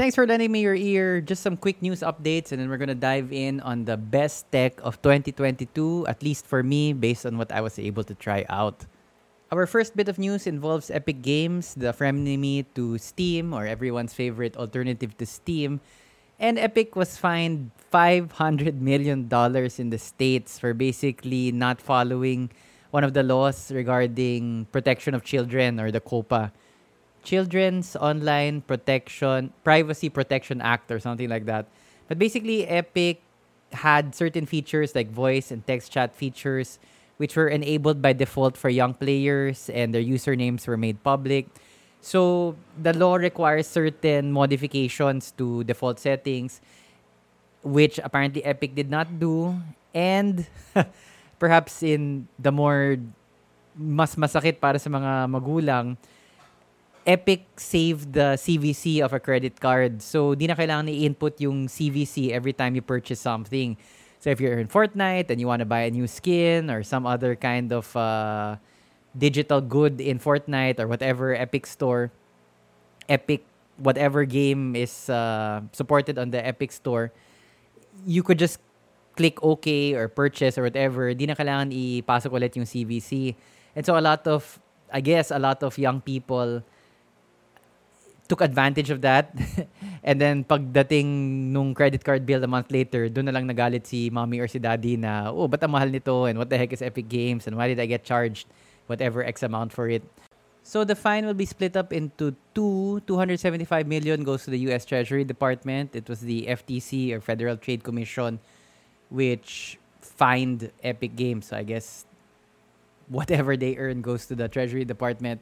Thanks for lending me your ear. Just some quick news updates, and then we're going to dive in on the best tech of 2022, at least for me, based on what I was able to try out. Our first bit of news involves Epic Games, the frenemy to Steam, or everyone's favorite alternative to Steam. And Epic was fined $500 million in the States for basically not following one of the laws regarding protection of children, or the COPPA. Children's Online Protection Privacy Protection Act or something like that. But basically Epic had certain features like voice and text chat features which were enabled by default for young players and their usernames were made public. So the law requires certain modifications to default settings which apparently Epic did not do and perhaps in the more mas masakit para sa mga magulang Epic saved the CVC of a credit card. So, di na kailangan i-input yung CVC every time you purchase something. So, if you're in Fortnite and you want to buy a new skin or some other kind of uh, digital good in Fortnite or whatever Epic store, Epic, whatever game is uh, supported on the Epic store, you could just click OK or purchase or whatever. Di na kailangan ipasok ulit yung CVC. And so, a lot of, I guess, a lot of young people took advantage of that. and then pagdating nung credit card bill a month later, doon na lang nagalit si mommy or si daddy na, oh, ba't ang mahal nito? And what the heck is Epic Games? And why did I get charged whatever X amount for it? So the fine will be split up into two. 275 million goes to the US Treasury Department. It was the FTC or Federal Trade Commission which fined Epic Games. So I guess whatever they earn goes to the Treasury Department.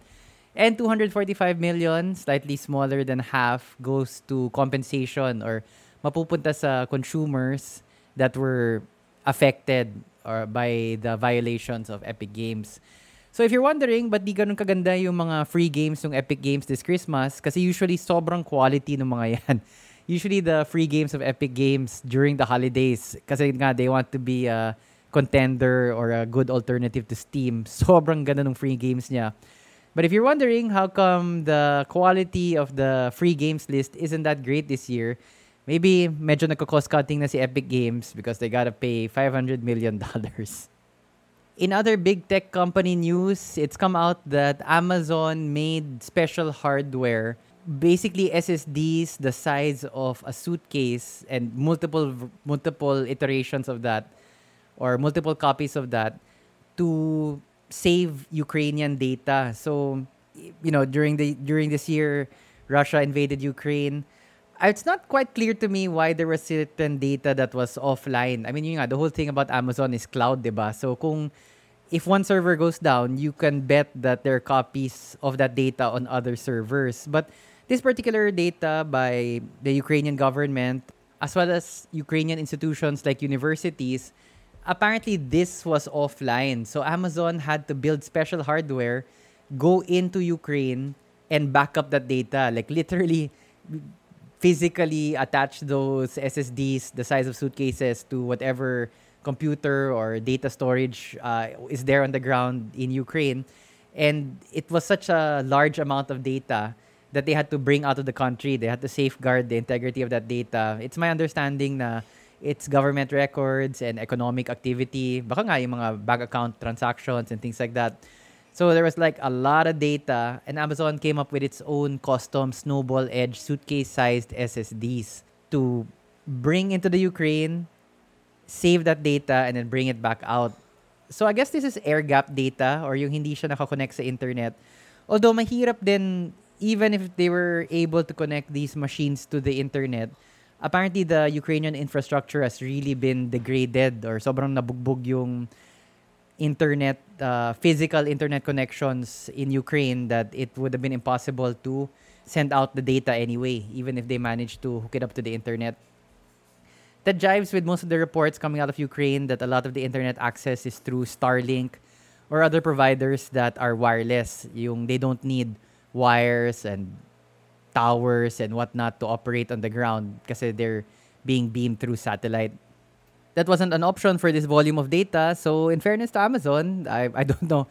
And 245 million, slightly smaller than half, goes to compensation or mapupunta sa consumers that were affected or by the violations of Epic Games. So if you're wondering, ba't di ganun kaganda yung mga free games ng Epic Games this Christmas? Kasi usually sobrang quality ng mga yan. Usually the free games of Epic Games during the holidays, kasi nga they want to be a contender or a good alternative to Steam. Sobrang ganda ng free games niya. But if you're wondering how come the quality of the free games list isn't that great this year, maybe medyo nagko-cost cutting na si Epic Games because they gotta pay $500 million. In other big tech company news, it's come out that Amazon made special hardware, basically SSDs the size of a suitcase and multiple multiple iterations of that or multiple copies of that to save Ukrainian data. So, you know, during the during this year, Russia invaded Ukraine. Uh, it's not quite clear to me why there was certain data that was offline. I mean, you know, the whole thing about Amazon is cloud, diba? So, kung if one server goes down, you can bet that there are copies of that data on other servers. But this particular data by the Ukrainian government, as well as Ukrainian institutions like universities, apparently this was offline. So Amazon had to build special hardware, go into Ukraine and back up that data. Like literally physically attach those SSDs the size of suitcases to whatever computer or data storage uh, is there on the ground in Ukraine. And it was such a large amount of data that they had to bring out of the country. They had to safeguard the integrity of that data. It's my understanding na its government records and economic activity. Baka nga yung mga bank account transactions and things like that. So there was like a lot of data and Amazon came up with its own custom snowball edge suitcase-sized SSDs to bring into the Ukraine, save that data and then bring it back out. So I guess this is air gap data or yung hindi siya nakakonect sa internet. Although mahirap din even if they were able to connect these machines to the internet, apparently the Ukrainian infrastructure has really been degraded or sobrang nabugbog yung internet, uh, physical internet connections in Ukraine that it would have been impossible to send out the data anyway, even if they managed to hook it up to the internet. That jives with most of the reports coming out of Ukraine that a lot of the internet access is through Starlink or other providers that are wireless. Yung they don't need wires and towers and whatnot to operate on the ground because they're being beamed through satellite. That wasn't an option for this volume of data. So in fairness to Amazon, I, I don't know.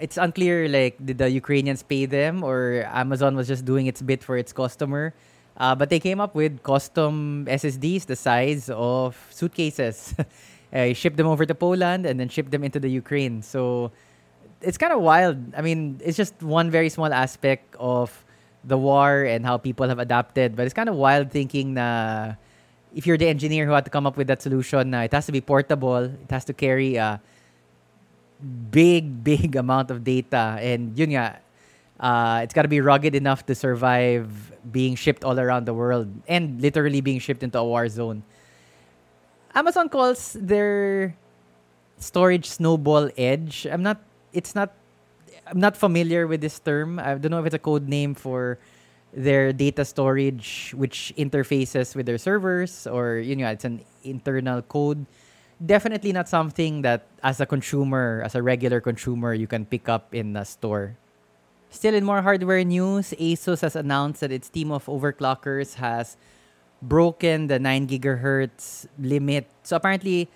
It's unclear like did the Ukrainians pay them or Amazon was just doing its bit for its customer. Uh, but they came up with custom SSDs the size of suitcases. uh, shipped them over to Poland and then shipped them into the Ukraine. So it's kind of wild. I mean, it's just one very small aspect of the war and how people have adapted. But it's kind of wild thinking that if you're the engineer who had to come up with that solution, uh, it has to be portable. It has to carry a big, big amount of data. And yun nga, uh, it's got to be rugged enough to survive being shipped all around the world and literally being shipped into a war zone. Amazon calls their storage snowball edge. I'm not it's not I'm not familiar with this term. I don't know if it's a code name for their data storage which interfaces with their servers or you know it's an internal code. Definitely not something that as a consumer, as a regular consumer, you can pick up in a store. Still in more hardware news, Asus has announced that its team of overclockers has broken the 9 gigahertz limit. So apparently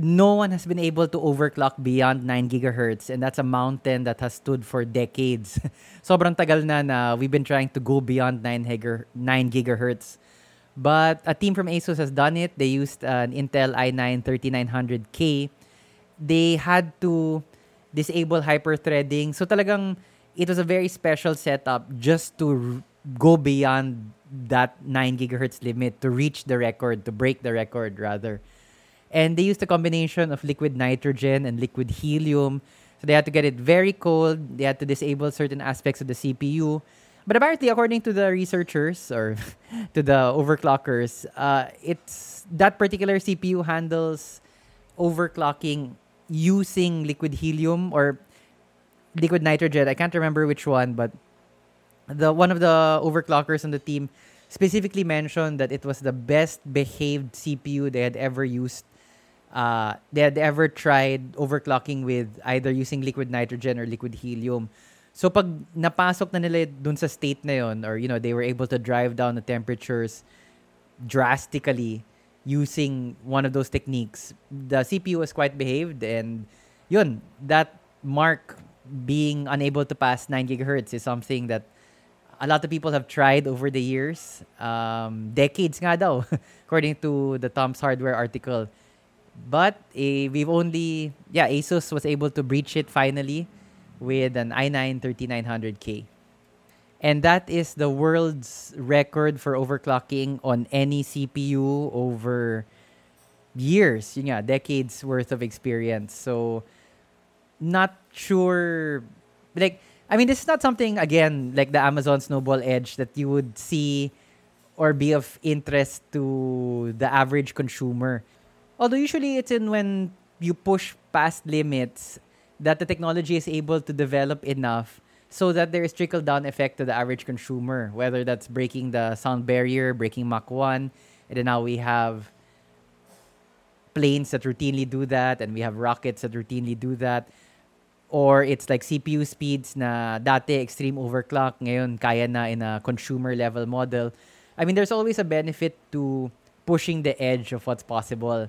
no one has been able to overclock beyond 9 gigahertz and that's a mountain that has stood for decades. Sobrang tagal na na we've been trying to go beyond 9, giga, 9 gigahertz. But a team from ASUS has done it. They used an Intel i9 3900K. They had to disable hyperthreading. So talagang it was a very special setup just to go beyond that 9 gigahertz limit to reach the record, to break the record rather. And they used a combination of liquid nitrogen and liquid helium. So they had to get it very cold. They had to disable certain aspects of the CPU. But apparently, according to the researchers or to the overclockers, uh, it's that particular CPU handles overclocking using liquid helium or liquid nitrogen. I can't remember which one, but the one of the overclockers on the team specifically mentioned that it was the best behaved CPU they had ever used uh, they had ever tried overclocking with either using liquid nitrogen or liquid helium. So pag napasok na nila dun sa state na yon or you know they were able to drive down the temperatures drastically using one of those techniques, the CPU was quite behaved and yun that mark being unable to pass 9 gigahertz is something that a lot of people have tried over the years. Um, decades nga daw, according to the Tom's Hardware article. But we've only, yeah, Asus was able to breach it finally with an i9 3900K. And that is the world's record for overclocking on any CPU over years, yun nga, decades worth of experience. So, not sure, like, I mean, this is not something, again, like the Amazon Snowball Edge that you would see or be of interest to the average consumer. Although usually it's in when you push past limits that the technology is able to develop enough so that there is trickle down effect to the average consumer, whether that's breaking the sound barrier, breaking Mach 1, and then now we have planes that routinely do that, and we have rockets that routinely do that. Or it's like CPU speeds na dati extreme overclock, ngayon kaya na in a consumer level model. I mean, there's always a benefit to pushing the edge of what's possible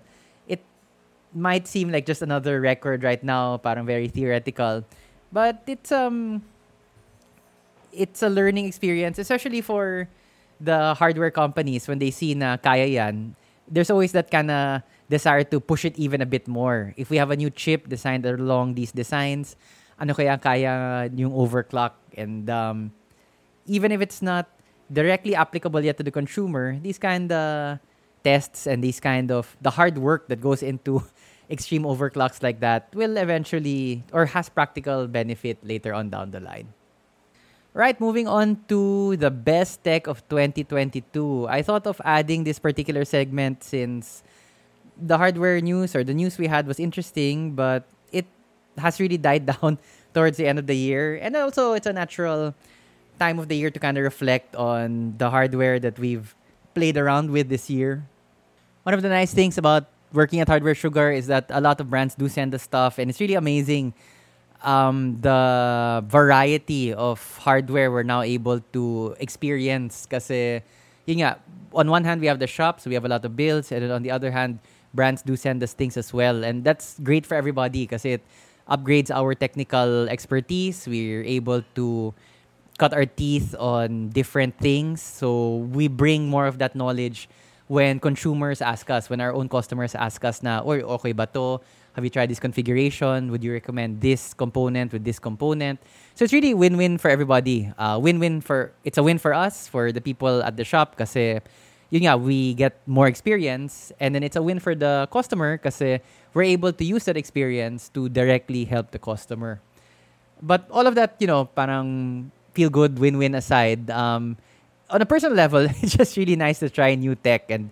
might seem like just another record right now, parang very theoretical. But it's um it's a learning experience, especially for the hardware companies when they see na kaya yan. There's always that kind of desire to push it even a bit more. If we have a new chip designed along these designs, ano kaya kaya yung overclock and um, even if it's not directly applicable yet to the consumer, these kind of tests and these kind of the hard work that goes into extreme overclocks like that will eventually or has practical benefit later on down the line. Right, moving on to the best tech of 2022. I thought of adding this particular segment since the hardware news or the news we had was interesting, but it has really died down towards the end of the year. And also, it's a natural time of the year to kind of reflect on the hardware that we've played around with this year. One of the nice things about working at Hardware Sugar is that a lot of brands do send us stuff, and it's really amazing um, the variety of hardware we're now able to experience. Nga, on one hand, we have the shops, we have a lot of bills, and on the other hand, brands do send us things as well. And that's great for everybody because it upgrades our technical expertise. We're able to cut our teeth on different things. So we bring more of that knowledge when consumers ask us, when our own customers ask us na, or okay ba to? Have you tried this configuration? Would you recommend this component with this component? So it's really win-win for everybody. Uh, win-win for, it's a win for us, for the people at the shop kasi yun nga, we get more experience and then it's a win for the customer kasi we're able to use that experience to directly help the customer. But all of that, you know, parang feel good win-win aside, um, on a personal level, it's just really nice to try new tech and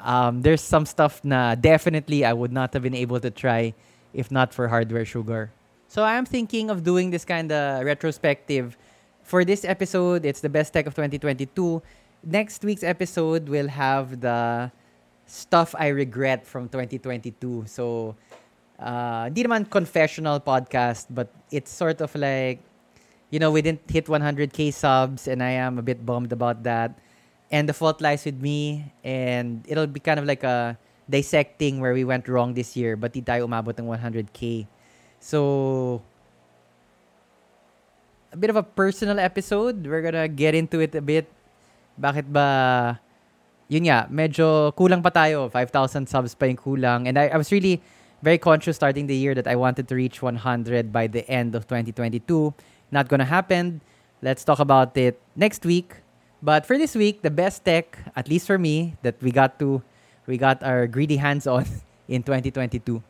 um, there's some stuff na definitely I would not have been able to try if not for hardware sugar. So I'm thinking of doing this kind of retrospective. For this episode, it's the best tech of 2022. Next week's episode will have the stuff I regret from 2022. So, uh, di naman confessional podcast, but it's sort of like, you know, we didn't hit 100k subs, and I am a bit bummed about that and the fault lies with me and it'll be kind of like a dissecting where we went wrong this year but di tayo umabot ng 100k. So a bit of a personal episode. We're gonna get into it a bit. Bakit ba yun nga, medyo kulang pa tayo. 5,000 subs pa yung kulang. And I, I was really very conscious starting the year that I wanted to reach 100 by the end of 2022. Not gonna happen. Let's talk about it next week. But for this week, the best tech, at least for me, that we got to, we got our greedy hands on in 2022.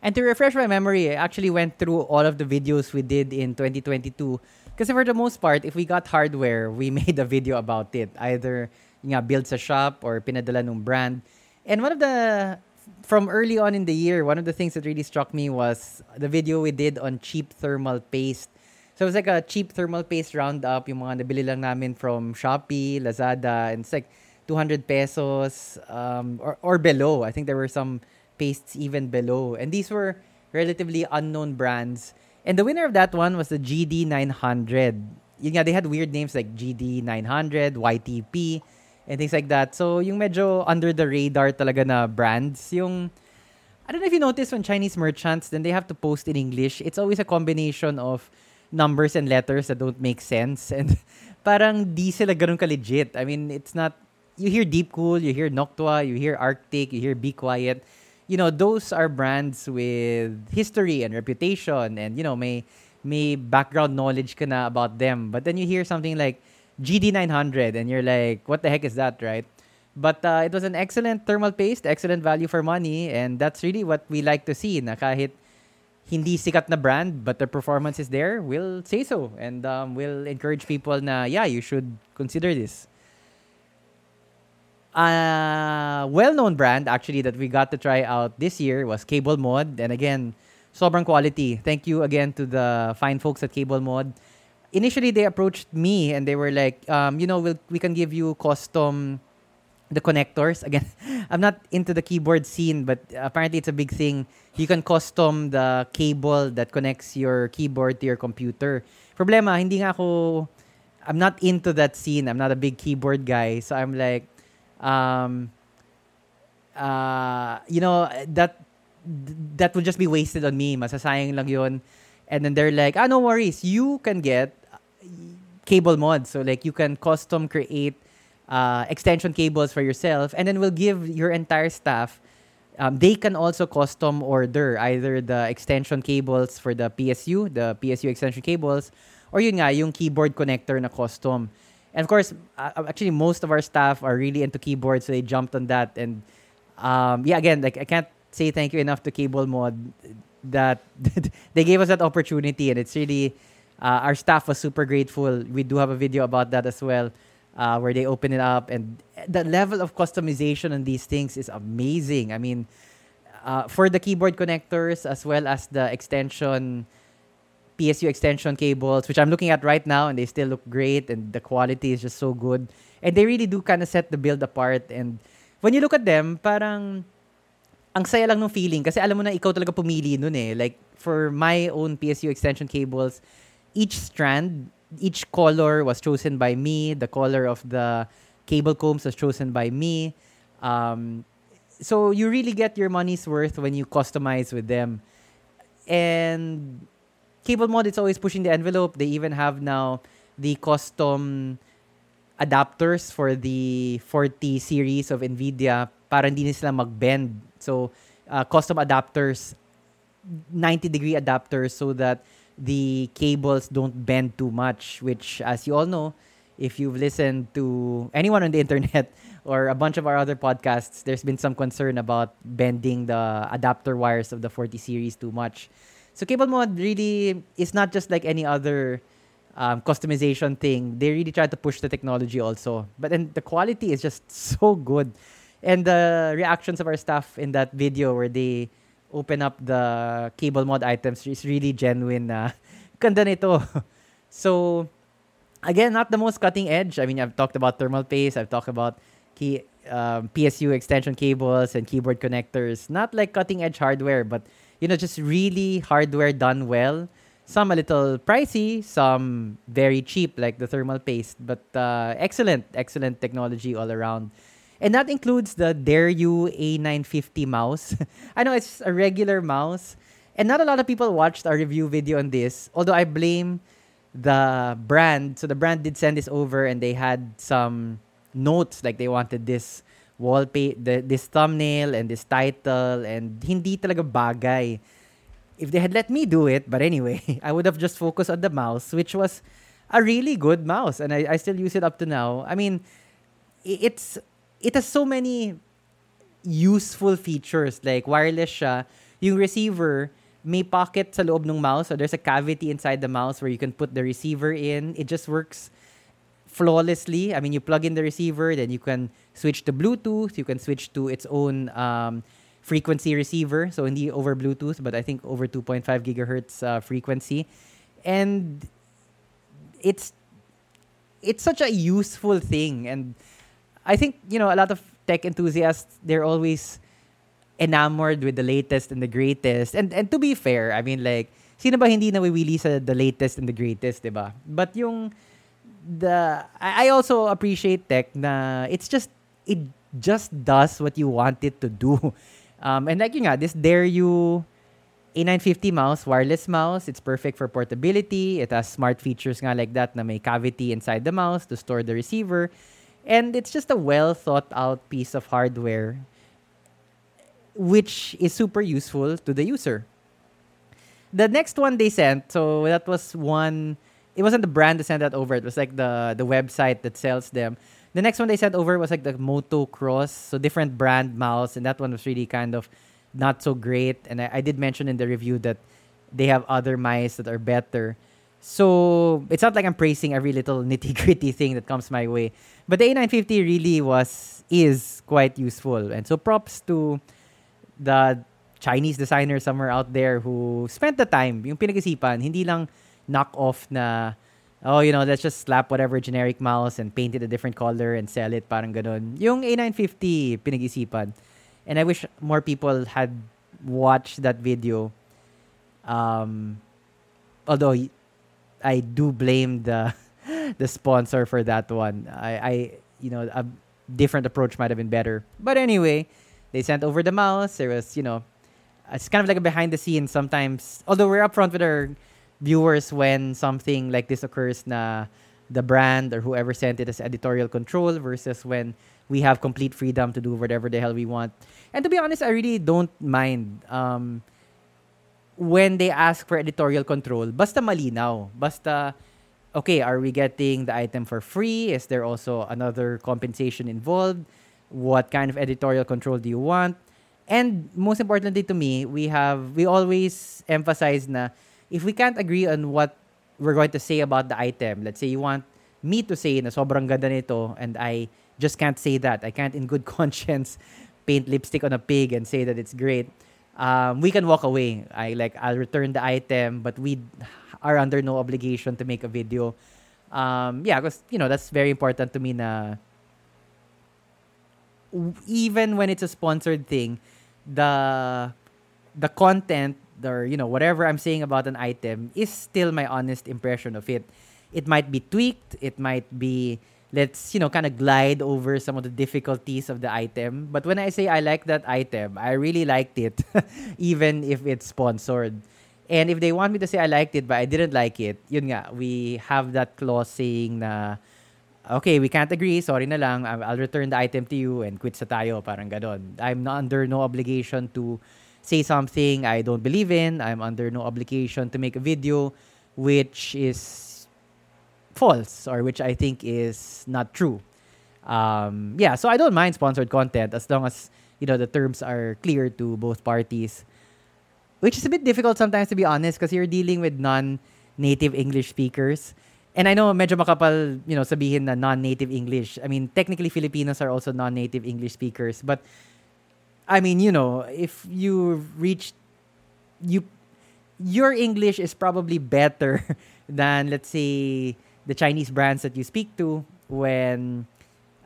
And to refresh my memory, I actually went through all of the videos we did in 2022. Because for the most part, if we got hardware, we made a video about it. Either nga, build sa shop or pinadala ng brand. And one of the, from early on in the year, one of the things that really struck me was the video we did on cheap thermal paste so it was like a cheap thermal paste roundup, yung mga nabili lang namin from Shopee, Lazada, and it's like 200 pesos um, or, or below. I think there were some pastes even below. And these were relatively unknown brands. And the winner of that one was the GD900. Yun nga, they had weird names like GD900, YTP, and things like that. So yung medyo under the radar talaga na brands, yung I don't know if you notice when Chinese merchants, then they have to post in English. It's always a combination of numbers and letters that don't make sense and parang di sila ganun ka-legit. I mean, it's not you hear Deep Cool, you hear Noctua, you hear Arctic, you hear Be Quiet. You know, those are brands with history and reputation and you know, may may background knowledge ka na about them. But then you hear something like GD900 and you're like, what the heck is that, right? But uh, it was an excellent thermal paste, excellent value for money, and that's really what we like to see na kahit hindi sikat na brand but the performance is there, we'll say so and um, we'll encourage people na yeah, you should consider this. A uh, well-known brand actually that we got to try out this year was Cable Mod and again, sobrang quality. Thank you again to the fine folks at Cable Mod. Initially they approached me and they were like, um, you know, we'll, we can give you custom the connectors. Again, I'm not into the keyboard scene, but apparently it's a big thing. You can custom the cable that connects your keyboard to your computer. Problema, hindi nga ako, I'm not into that scene. I'm not a big keyboard guy. So I'm like, um, uh, you know, that that would just be wasted on me. Masasayang lang yun. And then they're like, ah, no worries. You can get cable mods. So like you can custom create uh, extension cables for yourself, and then we'll give your entire staff. Um, they can also custom order either the extension cables for the PSU, the PSU extension cables, or yun nga, yung keyboard connector na custom. And of course, uh, actually, most of our staff are really into keyboards, so they jumped on that. And um, yeah, again, like I can't say thank you enough to Cable Mod that they gave us that opportunity, and it's really uh, our staff was super grateful. We do have a video about that as well uh, where they open it up, and the level of customization on these things is amazing. I mean, uh, for the keyboard connectors as well as the extension PSU extension cables, which I'm looking at right now, and they still look great, and the quality is just so good. And they really do kind of set the build apart. And when you look at them, parang ang saya lang ng feeling kasi alam mo na ikaw talaga pumili nun eh. Like for my own PSU extension cables, each strand each color was chosen by me. The color of the cable combs was chosen by me. Um, so you really get your money's worth when you customize with them. And Cable Mod is always pushing the envelope. They even have now the custom adapters for the 40 series of NVIDIA para hindi sila mag-bend. So, uh, custom adapters, 90 degree adapters so that the cables don't bend too much, which, as you all know, if you've listened to anyone on the internet or a bunch of our other podcasts, there's been some concern about bending the adapter wires of the 40 series too much. So cable mod really is not just like any other um, customization thing. They really try to push the technology also. But then the quality is just so good. And the reactions of our staff in that video where they open up the cable mod items is really genuine na ganda nito. so again, not the most cutting edge. I mean, I've talked about thermal paste. I've talked about key um, PSU extension cables and keyboard connectors. Not like cutting edge hardware, but you know, just really hardware done well. Some a little pricey, some very cheap, like the thermal paste, but uh, excellent, excellent technology all around. And that includes the Dareu A950 mouse. I know it's a regular mouse, and not a lot of people watched our review video on this, although I blame the brand. So the brand did send this over and they had some notes like they wanted this wallpaper, the, this thumbnail and this title and hindi talaga bagay. If they had let me do it, but anyway, I would have just focused on the mouse, which was a really good mouse and I, I still use it up to now. I mean, it's it has so many useful features like wireless siya. Yung receiver, may pocket sa loob ng mouse. So there's a cavity inside the mouse where you can put the receiver in. It just works flawlessly. I mean, you plug in the receiver, then you can switch to Bluetooth. You can switch to its own um, frequency receiver. So hindi over Bluetooth, but I think over 2.5 gigahertz uh, frequency. And it's it's such a useful thing and I think, you know, a lot of tech enthusiasts, they're always enamored with the latest and the greatest. And and to be fair, I mean like sino ba hindi nawiwili sa the latest and the greatest, 'di ba? But yung the I also appreciate tech na it's just it just does what you want it to do. Um, and like yun nga, this Dareu A950 mouse, wireless mouse, it's perfect for portability. It has smart features nga like that na may cavity inside the mouse to store the receiver. And it's just a well thought out piece of hardware which is super useful to the user. The next one they sent, so that was one. It wasn't the brand that sent that over. It was like the the website that sells them. The next one they sent over was like the Moto Cross, so different brand mouse, and that one was really kind of not so great. And I, I did mention in the review that they have other mice that are better. So it's not like I'm praising every little nitty gritty thing that comes my way, but the A950 really was is quite useful, and so props to the Chinese designer somewhere out there who spent the time, yung pinag-isipan, hindi lang knock off na, oh, you know, let's just slap whatever generic mouse and paint it a different color and sell it, parang ganun. Yung A950, pinag-isipan. And I wish more people had watched that video. Um, although, I do blame the the sponsor for that one. I, I, you know, a different approach might have been better. But anyway, they sent over the mouse. There was, you know, it's kind of like a behind the scenes sometimes. Although we're upfront with our viewers when something like this occurs na the brand or whoever sent it as editorial control versus when we have complete freedom to do whatever the hell we want. And to be honest, I really don't mind um, when they ask for editorial control. Basta malinaw. Basta, okay, are we getting the item for free? Is there also another compensation involved? what kind of editorial control do you want and most importantly to me we have we always emphasize na if we can't agree on what we're going to say about the item let's say you want me to say na sobrang ganda nito and I just can't say that I can't in good conscience paint lipstick on a pig and say that it's great um, we can walk away I like I'll return the item but we are under no obligation to make a video um, yeah because you know that's very important to me na even when it's a sponsored thing, the the content or you know whatever I'm saying about an item is still my honest impression of it. It might be tweaked, it might be let's you know kind of glide over some of the difficulties of the item, but when I say I like that item, I really liked it even if it's sponsored. And if they want me to say I liked it but I didn't like it, yun nga, we have that clause saying na okay, we can't agree, sorry na lang, I'll return the item to you and quit sa tayo, parang ganon. I'm not under no obligation to say something I don't believe in. I'm under no obligation to make a video which is false or which I think is not true. Um, yeah, so I don't mind sponsored content as long as you know the terms are clear to both parties. Which is a bit difficult sometimes to be honest because you're dealing with non-native English speakers. And I know medyo makapal, you know, sabihin na non-native English. I mean, technically Filipinos are also non-native English speakers, but I mean, you know, if you reach you your English is probably better than let's say the Chinese brands that you speak to when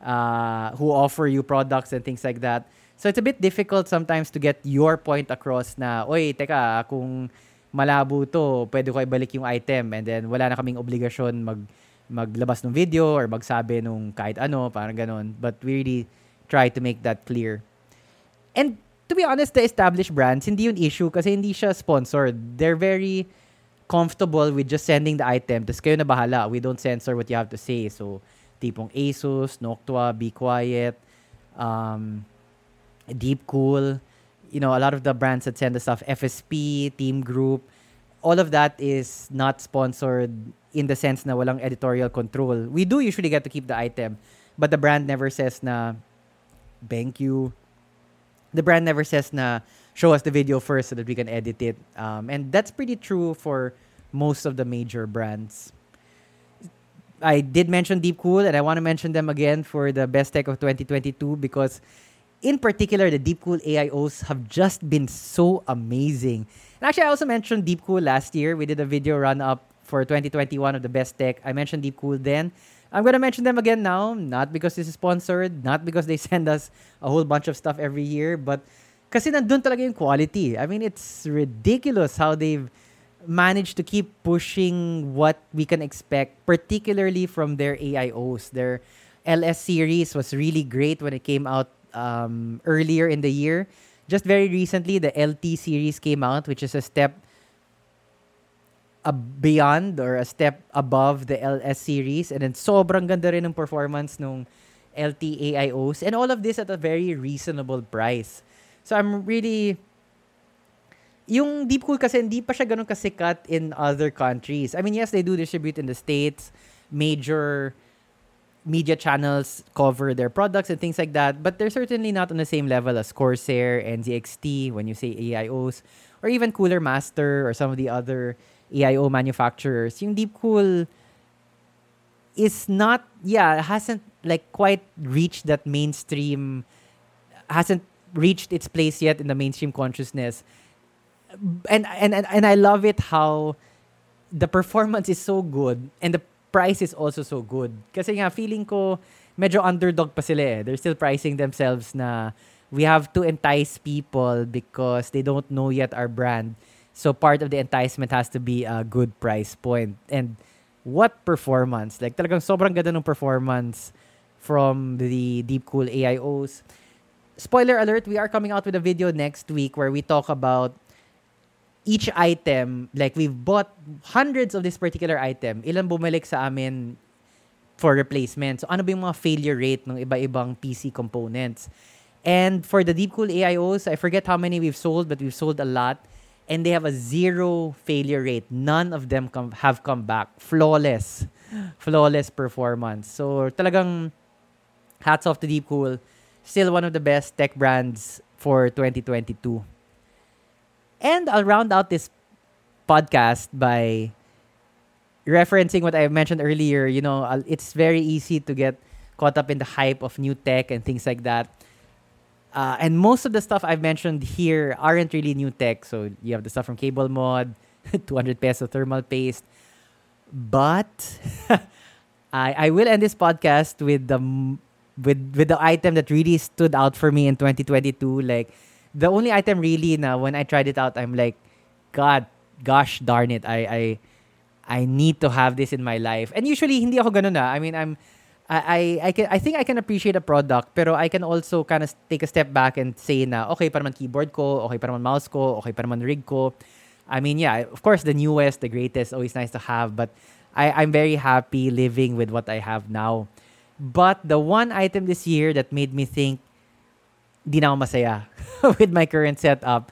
uh, who offer you products and things like that. So it's a bit difficult sometimes to get your point across na, oy, teka, kung malabo to, pwede ko ibalik yung item and then wala na kaming obligasyon mag maglabas ng video or magsabi nung kahit ano, parang ganun. But we really try to make that clear. And to be honest, the established brands, hindi yung issue kasi hindi siya sponsored. They're very comfortable with just sending the item. Tapos kayo na bahala. We don't censor what you have to say. So, tipong Asus, Noctua, Be Quiet, um, Deep Cool, you know, a lot of the brands that send the stuff, FSP, Team Group, all of that is not sponsored in the sense na walang editorial control. We do usually get to keep the item, but the brand never says na thank you. The brand never says na show us the video first so that we can edit it. Um, and that's pretty true for most of the major brands. I did mention Deep Cool, and I want to mention them again for the best tech of 2022 because, in particular, the Deep Cool AIOs have just been so amazing. And actually, I also mentioned Deep Cool last year. We did a video run up for 2021 of the best tech. I mentioned Deep Cool then. I'm gonna mention them again now, not because this is sponsored, not because they send us a whole bunch of stuff every year, but kasi nandun talaga quality. I mean, it's ridiculous how they've managed to keep pushing what we can expect, particularly from their AIOs. Their LS series was really great when it came out um, earlier in the year. Just very recently, the LT series came out, which is a step a beyond or a step above the LS series. And then sobrang ganda rin ng performance nung LT AIOs. And all of this at a very reasonable price. So I'm really yung Deep Cool kasi hindi pa siya ganun kasikat in other countries. I mean, yes, they do distribute in the States. Major media channels cover their products and things like that, but they're certainly not on the same level as Corsair, NZXT, when you say AIOs, or even Cooler Master or some of the other AIO manufacturers. Yung Deep Cool is not, yeah, hasn't like quite reached that mainstream, hasn't reached its place yet in the mainstream consciousness and and and, and I love it how the performance is so good and the price is also so good. Kasi nga feeling ko medyo underdog pa sila eh. They're still pricing themselves na we have to entice people because they don't know yet our brand. So part of the enticement has to be a good price point. And what performance? Like talagang sobrang ganda ng performance from the Deep Cool AIOs. Spoiler alert, we are coming out with a video next week where we talk about each item, like we've bought hundreds of this particular item, ilan bumalik sa amin for replacement. So ano ba yung mga failure rate ng iba-ibang PC components? And for the Deepcool AIOs, I forget how many we've sold, but we've sold a lot. And they have a zero failure rate. None of them come, have come back. Flawless. Flawless performance. So talagang hats off to Deepcool. Still one of the best tech brands for 2022. And I'll round out this podcast by referencing what I mentioned earlier. You know, it's very easy to get caught up in the hype of new tech and things like that. Uh, and most of the stuff I've mentioned here aren't really new tech. So you have the stuff from Cable Mod, 200 peso thermal paste. But I, I will end this podcast with the with with the item that really stood out for me in 2022. Like the only item really now when I tried it out, I'm like, God, gosh darn it, I I I need to have this in my life. And usually hindi ako ganun na. I mean, I'm I, I, I can I think I can appreciate a product pero I can also kind of take a step back and say na okay pa naman keyboard ko, okay pa naman mouse ko, okay pa naman rig ko. I mean, yeah, of course, the newest, the greatest, always nice to have, but I, I'm very happy living with what I have now. But the one item this year that made me think, di na ako masaya with my current setup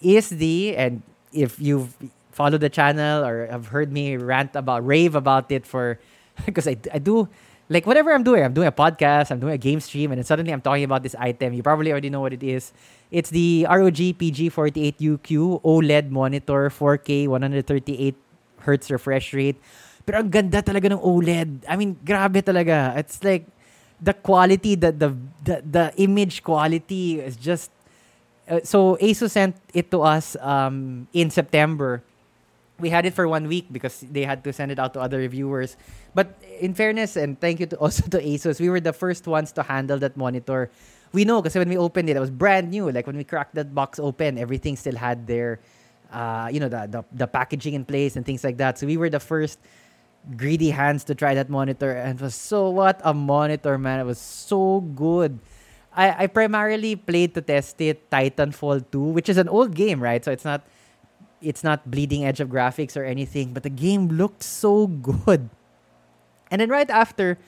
is the, and if you've followed the channel or have heard me rant about, rave about it for, because I, I do, like whatever I'm doing, I'm doing a podcast, I'm doing a game stream, and then suddenly I'm talking about this item. You probably already know what it is. It's the ROG PG48UQ OLED monitor, 4K, 138 hertz refresh rate. Pero ang ganda talaga ng OLED. I mean, grabe talaga. It's like the quality, the the the, the image quality is just. Uh, so ASUS sent it to us um, in September. We had it for one week because they had to send it out to other reviewers. But in fairness, and thank you to also to ASUS, we were the first ones to handle that monitor. We know because when we opened it, it was brand new. Like when we cracked that box open, everything still had their, uh, you know, the, the the packaging in place and things like that. So we were the first greedy hands to try that monitor, and was so what a monitor, man! It was so good. I, I primarily played to test it Titanfall 2, which is an old game, right? So it's not it's not bleeding edge of graphics or anything, but the game looked so good. And then right after,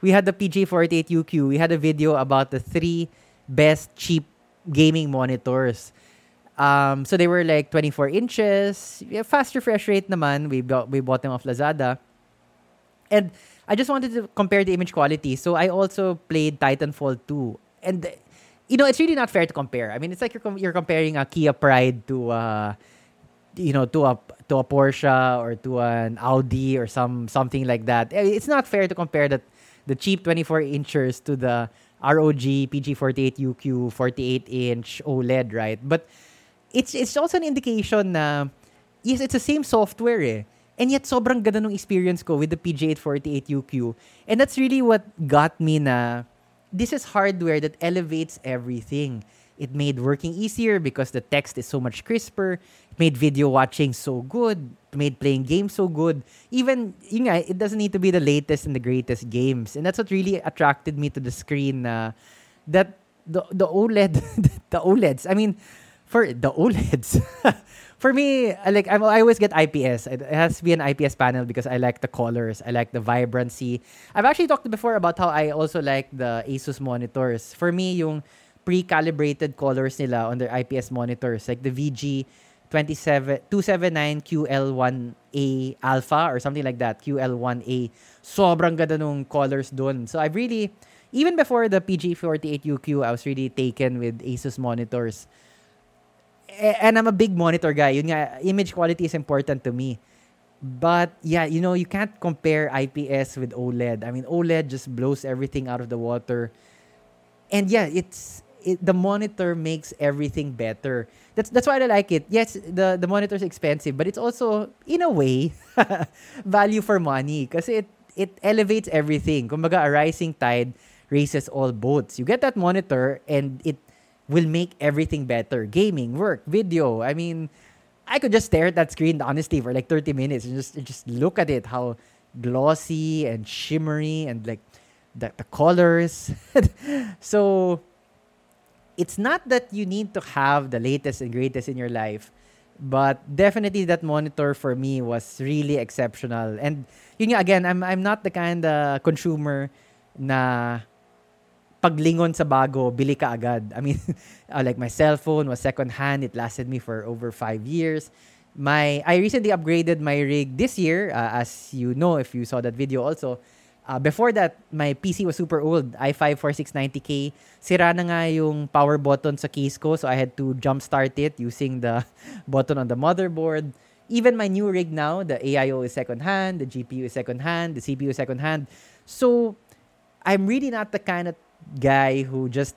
we had the PG48UQ. We had a video about the three best cheap gaming monitors. Um, so they were like 24 inches, fast refresh rate naman. We bought, we bought them off Lazada. And I just wanted to compare the image quality. So I also played Titanfall 2. And, you know, it's really not fair to compare. I mean, it's like you're, you're comparing a Kia Pride to, uh, you know, to a to a Porsche or to an Audi or some something like that. Eh, it's not fair to compare that the cheap 24 inches to the ROG PG48 UQ 48 inch OLED, right? But it's it's also an indication na yes, it's the same software eh. And yet, sobrang ganda nung experience ko with the PG48UQ. And that's really what got me na this is hardware that elevates everything. It made working easier because the text is so much crisper. It made video watching so good. It made playing games so good. Even, yun nga, it doesn't need to be the latest and the greatest games. And that's what really attracted me to the screen that the, the OLED, the OLEDs, I mean, for the OLEDs, for me, like I'm, I always get IPS. It has to be an IPS panel because I like the colors. I like the vibrancy. I've actually talked before about how I also like the Asus monitors. For me, yung pre-calibrated colors nila on their IPS monitors, like the VG 279 QL1A Alpha or something like that, QL1A. Sobrang ganda nung colors dun. So I've really, even before the PG48UQ, I was really taken with Asus monitors and I'm a big monitor guy. Yun nga, image quality is important to me. But yeah, you know, you can't compare IPS with OLED. I mean, OLED just blows everything out of the water. And yeah, it's it, the monitor makes everything better. That's that's why I like it. Yes, the the monitor is expensive, but it's also in a way value for money because it it elevates everything. Kumbaga, a rising tide raises all boats. You get that monitor and it will make everything better. Gaming, work, video. I mean, I could just stare at that screen honestly for like 30 minutes and just just look at it how glossy and shimmery and like the, the colors. so it's not that you need to have the latest and greatest in your life, but definitely that monitor for me was really exceptional. And yun nga, again, I'm I'm not the kind of consumer na paglingon sa bago, bili ka agad. I mean, uh, like my cell phone was second hand. It lasted me for over five years. My I recently upgraded my rig this year, uh, as you know if you saw that video also. Uh, before that, my PC was super old, i5 4690K. Sira na nga yung power button sa case ko, so I had to jumpstart it using the button on the motherboard. Even my new rig now, the AIO is second hand, the GPU is second hand, the CPU is second hand. So I'm really not the kind of guy who just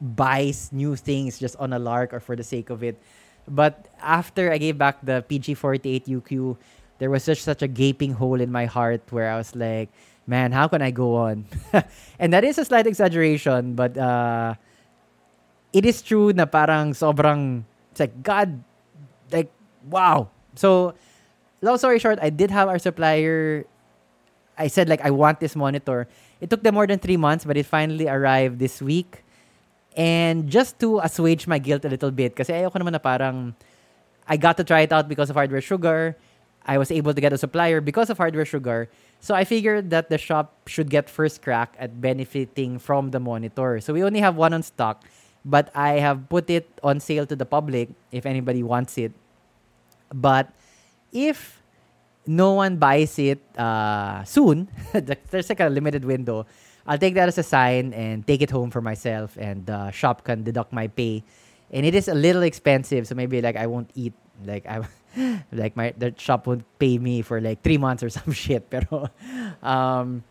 buys new things just on a lark or for the sake of it. But after I gave back the PG48 UQ, there was such such a gaping hole in my heart where I was like, man, how can I go on? and that is a slight exaggeration, but uh, it is true na parang sobrang, it's like, God, like, wow. So, long story short, I did have our supplier. I said, like, I want this monitor. It took them more than three months, but it finally arrived this week. And just to assuage my guilt a little bit, naman na I got to try it out because of Hardware Sugar. I was able to get a supplier because of Hardware Sugar. So I figured that the shop should get first crack at benefiting from the monitor. So we only have one on stock, but I have put it on sale to the public if anybody wants it. But if no one buys it uh, soon, there's like a limited window. I'll take that as a sign and take it home for myself, and the shop can deduct my pay. And it is a little expensive, so maybe like I won't eat. Like I, like my the shop won't pay me for like three months or some shit. Pero, um,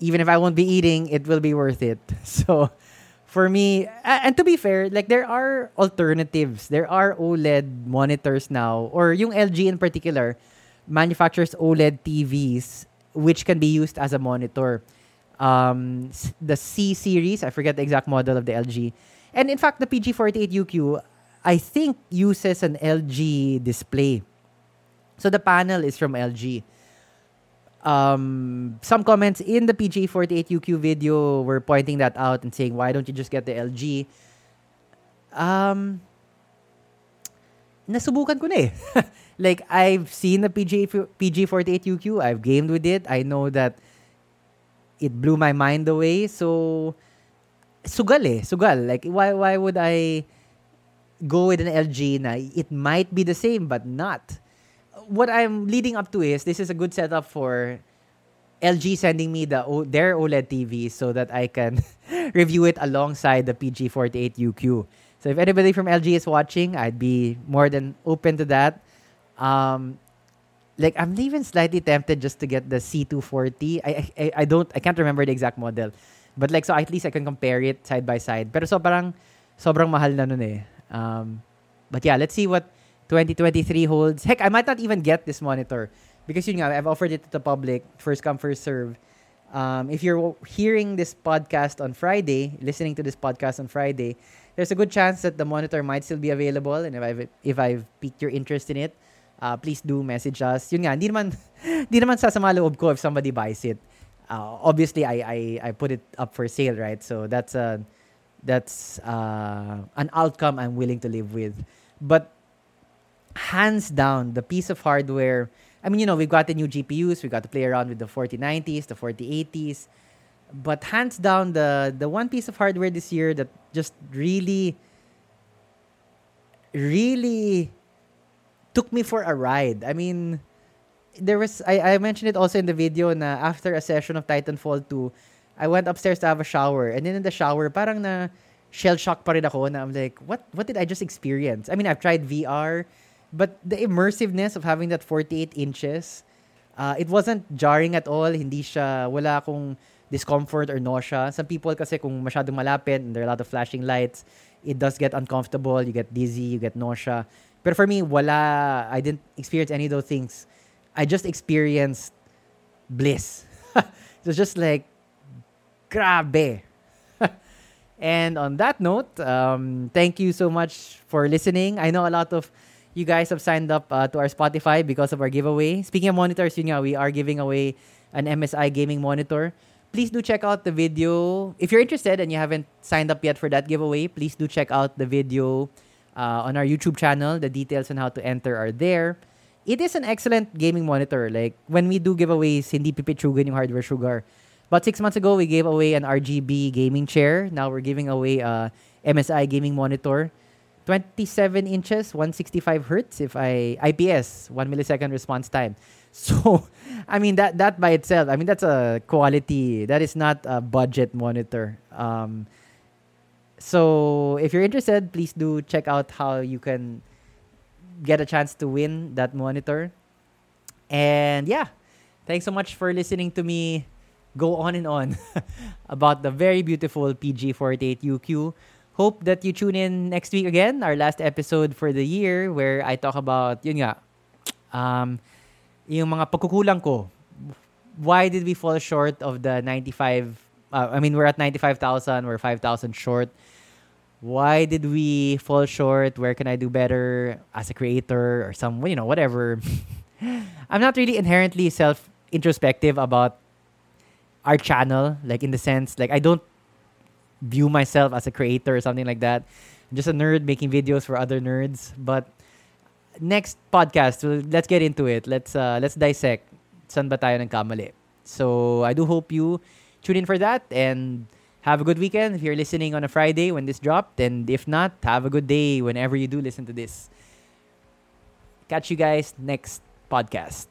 even if I won't be eating, it will be worth it. So, for me, and to be fair, like there are alternatives. There are OLED monitors now, or yung LG in particular manufactures OLED TVs which can be used as a monitor. Um, the C series, I forget the exact model of the LG. And in fact, the PG48UQ, I think uses an LG display. So the panel is from LG. Um, some comments in the PG48UQ video were pointing that out and saying, why don't you just get the LG? Um, nasubukan ko na eh. like I've seen the PG PG48UQ. I've gamed with it. I know that it blew my mind away. So sugal eh, sugal. Like why why would I go with an LG na it might be the same but not. What I'm leading up to is this is a good setup for LG sending me the their OLED TV so that I can review it alongside the PG48UQ. So if anybody from LG is watching, I'd be more than open to that. Um, like I'm even slightly tempted just to get the C240. I, I I don't I can't remember the exact model. But like so at least I can compare it side by side. Pero sobrang sobrang mahal na nun eh. Um, but yeah, let's see what 2023 holds. Heck, I might not even get this monitor because you know I've offered it to the public, first come first serve. Um, if you're hearing this podcast on Friday, listening to this podcast on Friday, there's a good chance that the monitor might still be available, and if I've if I've piqued your interest in it, uh, please do message us. Yun nga, hindi naman, hindi naman sasama loob ko if somebody buys it. Uh, obviously, I, I, I put it up for sale, right? So that's a, that's uh, an outcome I'm willing to live with. But hands down, the piece of hardware, I mean, you know, we've got the new GPUs, we got to play around with the 4090s, the 4080s. But hands down, the the one piece of hardware this year that just really, really took me for a ride. I mean, there was I, I mentioned it also in the video na after a session of Titanfall 2, I went upstairs to have a shower and then in the shower parang na shell shock pa rin ako na I'm like what what did I just experience? I mean, I've tried VR, but the immersiveness of having that 48 inches, uh, it wasn't jarring at all. Hindi siya wala akong discomfort or nausea. Some people kasi kung masyadong malapit and there are a lot of flashing lights, it does get uncomfortable, you get dizzy, you get nausea. But for me, wala, I didn't experience any of those things. I just experienced bliss. it was just like, grabe. and on that note, um, thank you so much for listening. I know a lot of you guys have signed up uh, to our Spotify because of our giveaway. Speaking of monitors, yun nga, we are giving away an MSI gaming monitor. Please do check out the video. If you're interested and you haven't signed up yet for that giveaway, please do check out the video uh, on our YouTube channel. The details on how to enter are there. It is an excellent gaming monitor. Like, when we do giveaways, hindi pipitsugan yung hardware sugar. About six months ago, we gave away an RGB gaming chair. Now we're giving away a MSI gaming monitor. 27 inches, 165 hertz, if I IPS, one millisecond response time. So, I mean that that by itself, I mean that's a quality. That is not a budget monitor. Um, so if you're interested, please do check out how you can get a chance to win that monitor. And yeah, thanks so much for listening to me go on and on about the very beautiful PG48UQ. Hope that you tune in next week again, our last episode for the year, where I talk about, yun nga, um, yung mga pagkukulang ko. Why did we fall short of the 95? Uh, I mean, we're at 95,000, we're 5,000 short why did we fall short? Where can I do better as a creator or some, you know, whatever. I'm not really inherently self introspective about our channel, like in the sense, like I don't view myself as a creator or something like that. I'm just a nerd making videos for other nerds. But next podcast, let's get into it. Let's uh, let's dissect San ba tayo nagkamali. So I do hope you tune in for that and have a good weekend if you're listening on a Friday when this dropped. And if not, have a good day whenever you do listen to this. Catch you guys next podcast.